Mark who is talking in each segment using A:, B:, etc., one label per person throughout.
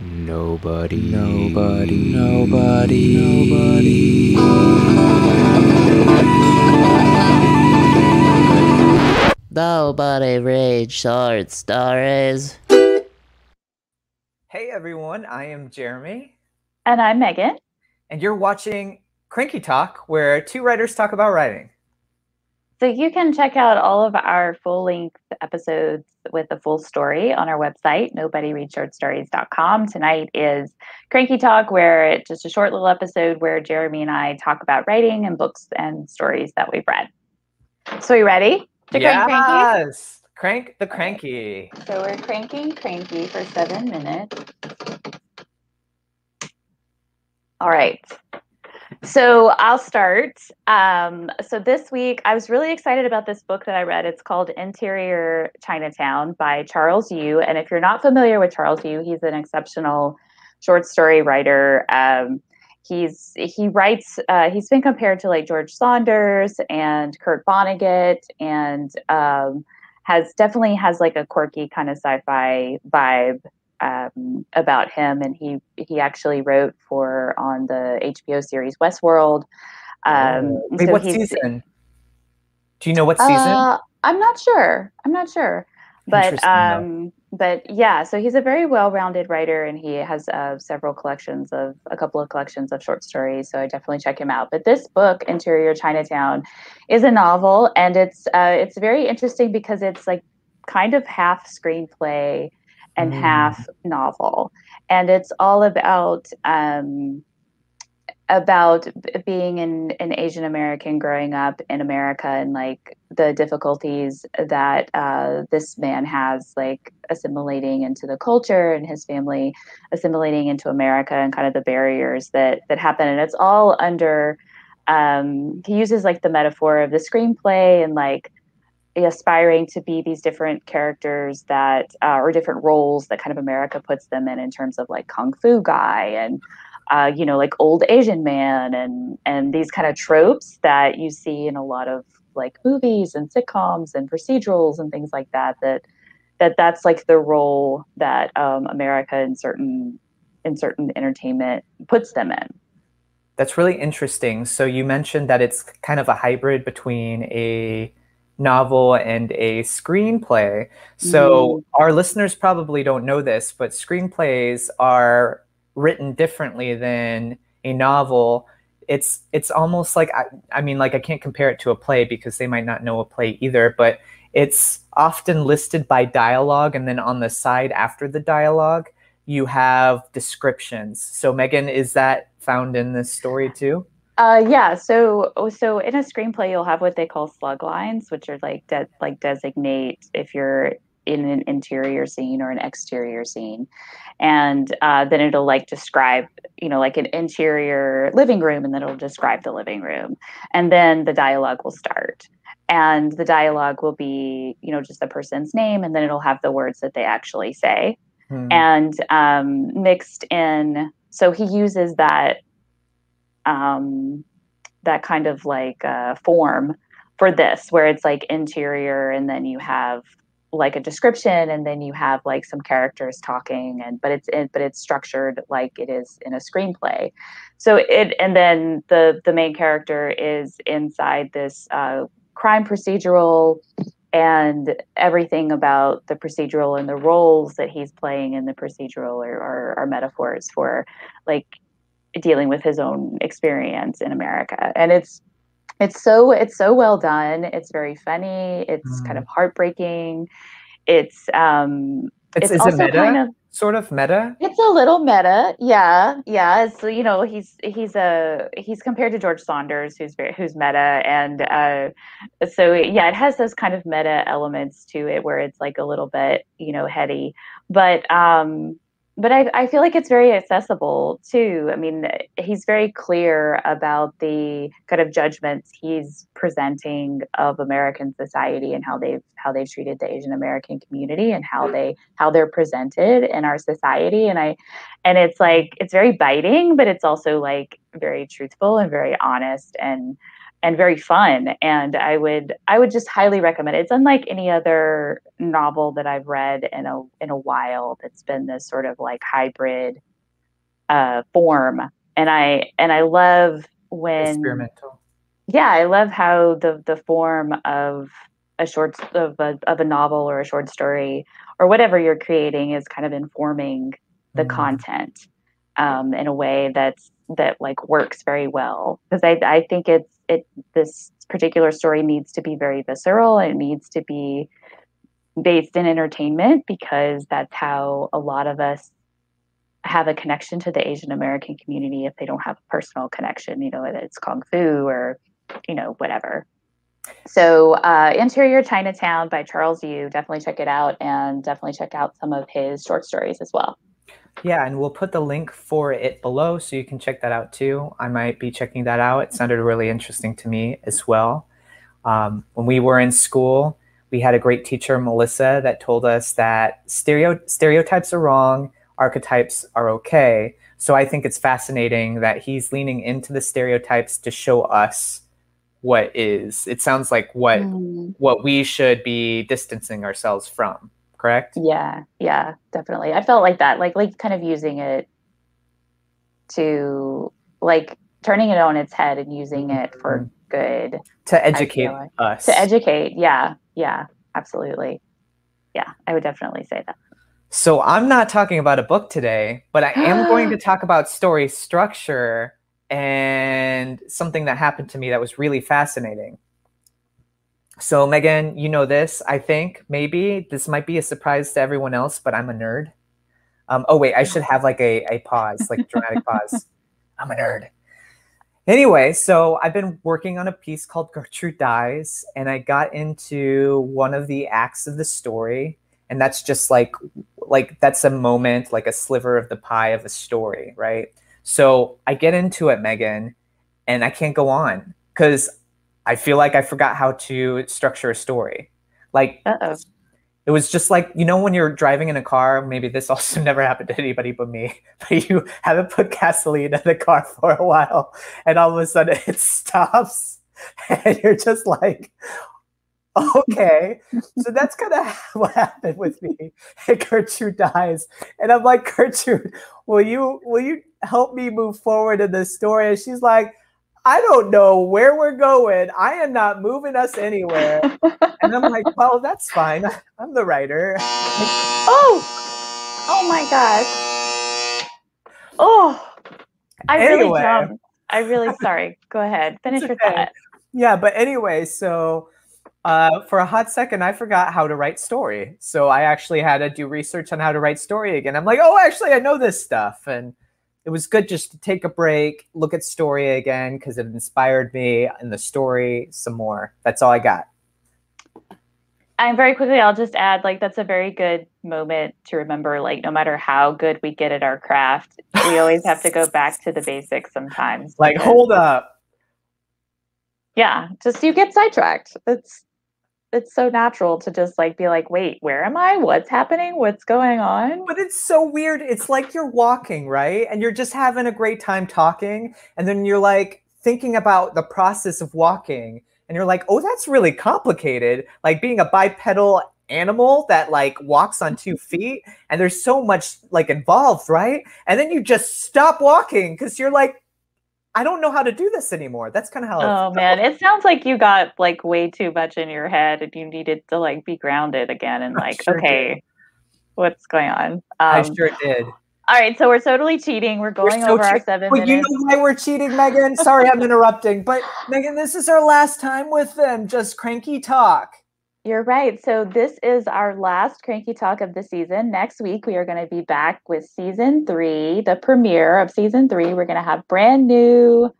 A: Nobody.
B: Nobody. Nobody. Nobody.
C: Nobody reads short stories.
D: Hey everyone, I am Jeremy,
E: And I'm Megan.
D: and you're watching Cranky Talk, where two writers talk about writing.
E: So you can check out all of our full length episodes with the full story on our website, nobodyreadshortstories.com. Tonight is Cranky Talk, where it's just a short little episode where Jeremy and I talk about writing and books and stories that we've read. So, are you ready to crank cranky?
D: yes, crank the cranky.
E: So, we're cranking cranky for seven minutes. All right. So I'll start. Um, so this week, I was really excited about this book that I read. It's called Interior Chinatown by Charles Yu. And if you're not familiar with Charles Yu, he's an exceptional short story writer. Um, he's he writes. Uh, he's been compared to like George Saunders and Kurt Vonnegut, and um, has definitely has like a quirky kind of sci-fi vibe um, about him, and he he actually wrote for on the HBO series Westworld. Um,
D: Wait,
E: so
D: what season? Do you know what season?
E: Uh, I'm not sure. I'm not sure, but um, but yeah. So he's a very well-rounded writer, and he has uh, several collections of a couple of collections of short stories. So I definitely check him out. But this book, Interior Chinatown, is a novel, and it's uh, it's very interesting because it's like kind of half screenplay and
D: Mm.
E: half novel, and it's all about. Um, about being an, an Asian American growing up in America and like the difficulties that uh, this man has, like assimilating into the culture and his family assimilating into America and kind of the barriers that that happen. And it's all under. Um, he uses like the metaphor of the screenplay and like aspiring to be these different characters that uh, or different roles that kind of America puts them in in terms of like kung fu guy and uh, you know like old Asian man and and these kind of tropes that you see in a lot of like movies and sitcoms and procedurals and things like that that that that's like the role that um, America in certain in certain entertainment puts them in.
D: That's really interesting. So you mentioned that it's kind of a hybrid between a novel and a screenplay. So mm-hmm. our listeners probably don't know this, but screenplays are written differently than a novel. It's it's almost like I, I mean like I can't compare it to a play because they might not know a play either, but it's often listed by dialogue and then on the side after the dialogue you have descriptions. So Megan, is that found in this story too?
E: Uh, yeah. So, so in a screenplay, you'll have what they call slug lines, which are like de- like designate if you're in an interior scene or an exterior scene, and uh, then it'll like describe, you know, like an interior living room, and then it'll describe the living room, and then the dialogue will start, and the dialogue will be, you know, just the person's name, and then it'll have the words that they actually say
D: Hmm.
E: and um, mixed in. So he uses that um, that kind of like uh, form for this, where it's like interior, and then you have like a description, and then you have like some characters talking, and but it's it, but it's structured like it is in a screenplay. So it and then the the main character is inside this uh, crime procedural and everything about the procedural and the roles that he's playing in the procedural are, are, are metaphors for like dealing with his own experience in America. And it's it's so it's so well done. It's very funny. It's kind
D: Mm.
E: of heartbreaking. It's um
D: It's,
E: it's,
D: is it
E: also
D: meta?
E: kind of
D: sort of meta?
E: it's a little meta, yeah, yeah. It's you know he's he's a he's compared to George Saunders, who's very who's meta, and uh, so yeah, it has those kind of meta elements to it where it's like a little bit you know heady, but um, but I I feel like it's very accessible too. I mean, he's very clear about the kind of judgments he's presenting of American society and how they've how they've treated the Asian American community and how they how they're presented in our society and i and it's like it's very biting but it's also like very truthful and very honest and and very fun. And I would I would just highly recommend it. It's unlike any other novel that I've read in a in a while that's been this sort of like hybrid uh, form. And I and I love when
D: Experimental.
E: yeah, I love how the the form of a short of a, of a novel or a short story or whatever you're creating is kind of informing the
D: Mm.
E: content um, in a way that's that like works very well. Because I, I think it's it this particular story needs to be very visceral. It needs to be based in entertainment because that's how a lot of us have a connection to the asian american community if they don't have a personal connection you know whether it's kung fu or you know whatever. So uh, interior chinatown by charles yu. Definitely check it out and definitely check out some of his short stories as well
D: Yeah, and we'll put the link for it below so you can check that out too. I might be checking that out. It sounded really interesting to me as well. Um, when we were in school, we had a great teacher, Melissa, that told us that stereo stereotypes are wrong, archetypes are okay. So I think it's fascinating that he's leaning into the stereotypes to show us what is. It sounds like what
E: Mm.
D: what we should be distancing ourselves from. Correct?
E: Yeah, yeah, definitely. I felt like that, like like kind of using it to like turning it on its head and using it for mm-hmm. good
D: To educate
E: like.
D: us.
E: to educate. Yeah, yeah, absolutely. Yeah, I would definitely say that.
D: So I'm not talking about a book today, but I am going to talk about story structure and something that happened to me that was really fascinating. So Megan, you know this, I think maybe this might be a surprise to everyone else, but I'm a nerd. Um, oh wait, I should have like a, a pause, like dramatic pause. I'm a nerd. Anyway, so I've been working on a piece called Gertrude Dies, and I got into one of the acts of the story, and that's just like like that's a moment, like a sliver of the pie of a story, right? So I get into it, Megan, and I can't go on because I feel like I forgot how to structure a story. Like
E: Uh oh.
D: it was just like you know when you're driving in a car maybe this also never happened to anybody but me but you haven't put gasoline in the car for a while and all of a sudden it stops and you're just like okay so that's kind of what happened with me and gertrude dies and i'm like gertrude will you will you help me move forward in this story and she's like I don't know where we're going. I am not moving us anywhere. And I'm like, well, that's fine. I'm the writer.
E: oh, oh my gosh. Oh, I really jumped. I really sorry. Go ahead. Finish
D: It's
E: your thought.
D: Yeah, but anyway, so uh, for a hot second, I forgot how to write story. So I actually had to do research on how to write story again. I'm like, oh, actually, I know this stuff. And it was good just to take a break, look at story again, because it inspired me in the story some more. That's all I got.
E: And very quickly, I'll just add like that's a very good moment to remember. Like, no matter how good we get at our craft, we always have to go back to the basics sometimes.
D: Like,
E: because-
D: hold up.
E: yeah, just you get sidetracked. It's it's so natural to just like be like, wait, where am I? What's happening? What's going on?
D: But it's so weird. It's like you're walking, right? And you're just having a great time talking. And then you're like thinking about the process of walking. And you're like, oh, that's really complicated. Like being a bipedal animal that like walks on two feet. And there's so much like involved, right? And then you just stop walking because you're like, I don't know how to do this anymore. That's kind of how
E: Oh man, it sounds like you got like way too much in your head and you needed to like be grounded again and like,
D: sure
E: okay,
D: did.
E: what's going on?
D: I
E: Um,
D: sure did.
E: all right, so we're totally cheating. We're going
D: so
E: over our seven
D: Well, you know why we're cheating, Megan? Sorry, I'm interrupting, but Megan, this is our last time with them. Just cranky talk.
E: You're right. So this is our last cranky talk of the season. Next week we are going to be back with season three, the premiere of season three. We're going to have brand new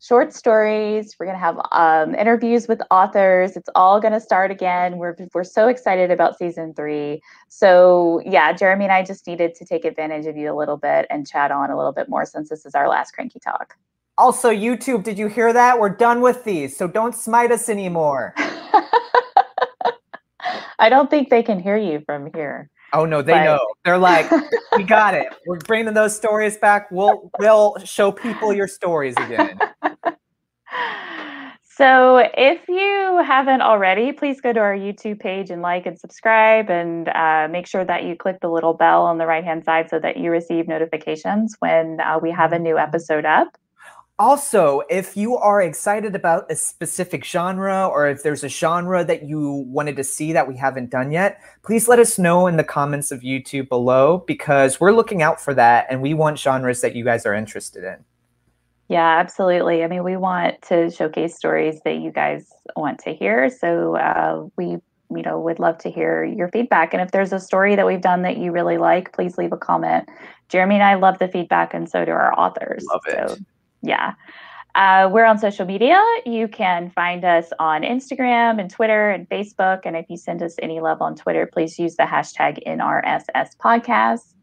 E: short stories. We're going to have um, interviews with authors. It's all going to start again. We're we're so excited about season three. So yeah, Jeremy and I just needed to take advantage of you a little bit and chat on a little bit more since this is our last cranky talk.
D: Also, YouTube, did you hear that? We're done with these, so don't smite us anymore.
E: I don't think they can hear you from here.
D: Oh no, they
E: But-
D: know. They're like, we got it. We're bringing those stories back. We'll we'll show people your stories again.
E: So, if you haven't already, please go to our YouTube page and like and subscribe, and uh, make sure that you click the little bell on the right hand side so that you receive notifications when uh, we have a new episode up.
D: Also, if you are excited about a specific genre or if there's a genre that you wanted to see that we haven't done yet, please let us know in the comments of YouTube below because we're looking out for that and we want genres that you guys are interested in.
E: Yeah, absolutely. I mean, we want to showcase stories that you guys want to hear. So uh, we, you know, would love to hear your feedback. And if there's a story that we've done that you really like, please leave a comment. Jeremy and I love the feedback, and so do our authors.
D: Love it.
E: So, yeah. Uh, we're on social media. You can find us on Instagram and Twitter and Facebook. And if you send us any love on Twitter, please use the hashtag NRSS podcast.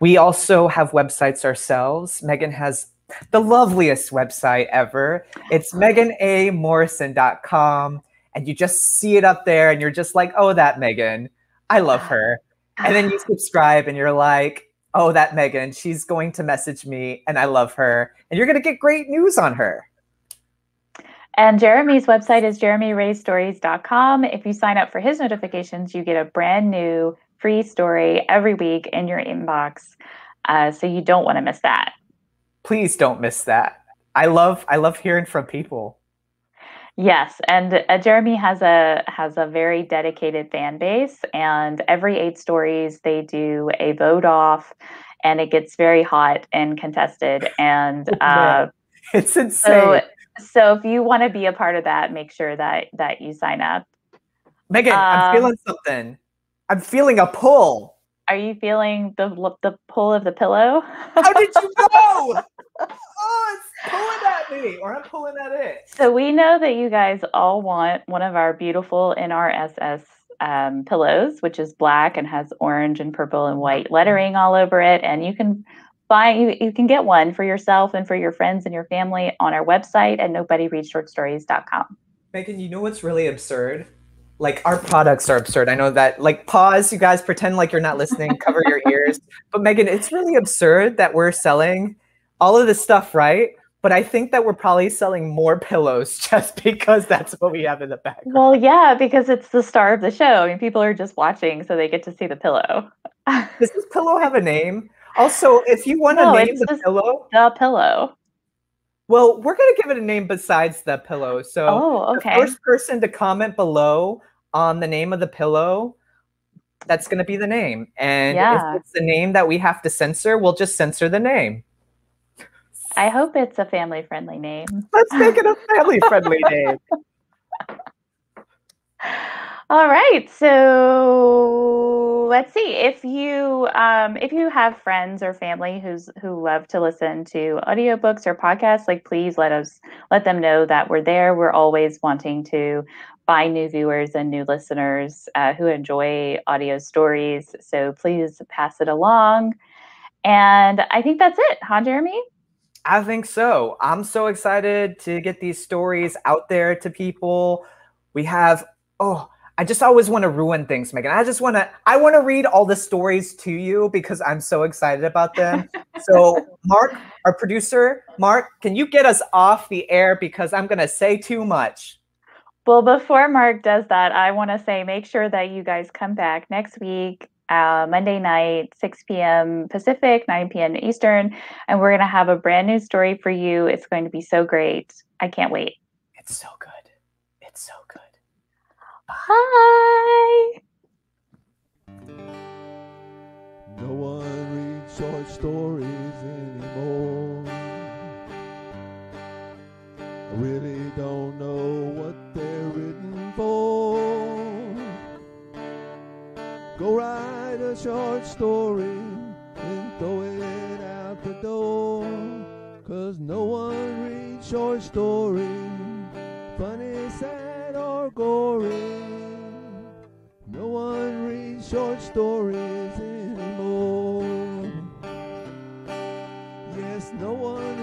D: We also have websites ourselves. Megan has the loveliest website ever. It's meganamorrison.com. And you just see it up there and you're just like, oh, that Megan. I love her. And then you subscribe and you're like, oh, that Megan, she's going to message me and I love her. And you're going to get great news on her.
E: And Jeremy's website is jeremyraystories.com. If you sign up for his notifications, you get a brand new free story every week in your inbox. Uh, so you don't want to miss that.
D: Please don't miss that. I love I love hearing from people.
E: Yes, and uh, Jeremy has a has a very dedicated fan base, and every eight stories they do a vote off, and it gets very hot and contested. And uh,
D: it's insane.
E: so, so if you want to be a part of that, make sure that that you sign up.
D: Megan, I'm
E: Um,
D: feeling something. I'm feeling a pull.
E: Are you feeling the the pull of the pillow?
D: How did you know? oh, it's pulling at me, or I'm pulling at it.
E: So we know that you guys all want one of our beautiful NRSS um, pillows, which is black and has orange and purple and white lettering all over it. And you can buy you, you can get one for yourself and for your friends and your family on our website at nobodyreadshortstories.com.
D: Megan, you know what's really absurd? Like our products are absurd. I know that. Like pause, you guys pretend like you're not listening, cover your ears. But Megan, it's really absurd that we're selling all of this stuff, right? But I think that we're probably selling more pillows just because that's what we have in the back.
E: Well, yeah, because it's the star of the show. I mean, people are just watching, so they get to see the pillow.
D: Does this pillow have a name? Also, if you want to
E: No,
D: name the pillow,
E: The pillow.
D: well, we're gonna give it a name besides the pillow. So
E: Oh,
D: the
E: okay.
D: first person to comment below on the name of the pillow, that's going to be the name. And
E: Yeah.
D: if it's the name that we have to censor, we'll just censor the name.
E: I hope it's a family-friendly name.
D: Let's make it a family friendly name.
E: All right. So let's see if you um, if you have friends or family who's who love to listen to audiobooks or podcasts, like please let us let them know that we're there. We're always wanting to find new viewers and new listeners uh, who enjoy audio stories. So please pass it along. And I think that's it, huh, Jeremy?
D: I think so. I'm so excited to get these stories out there to people. We have, oh, I just always want to ruin things, Megan. I just want to, I want to read all the stories to you because I'm so excited about them. so, Mark, our producer, Mark, can you get us off the air because I'm going to say too much?
E: Well, before Mark does that, I want to say make sure that you guys come back next week, uh, Monday night, 6 p.m. Pacific, 9 p.m. Eastern, and we're going to have a brand new story for you. It's going to be so great. I can't wait.
D: It's so good. It's so good.
E: Bye.
F: No one reads short stories anymore. write a short story and throw it out the door. Cause no one reads short story, funny, sad, or gory. No one reads short stories anymore. Yes, no one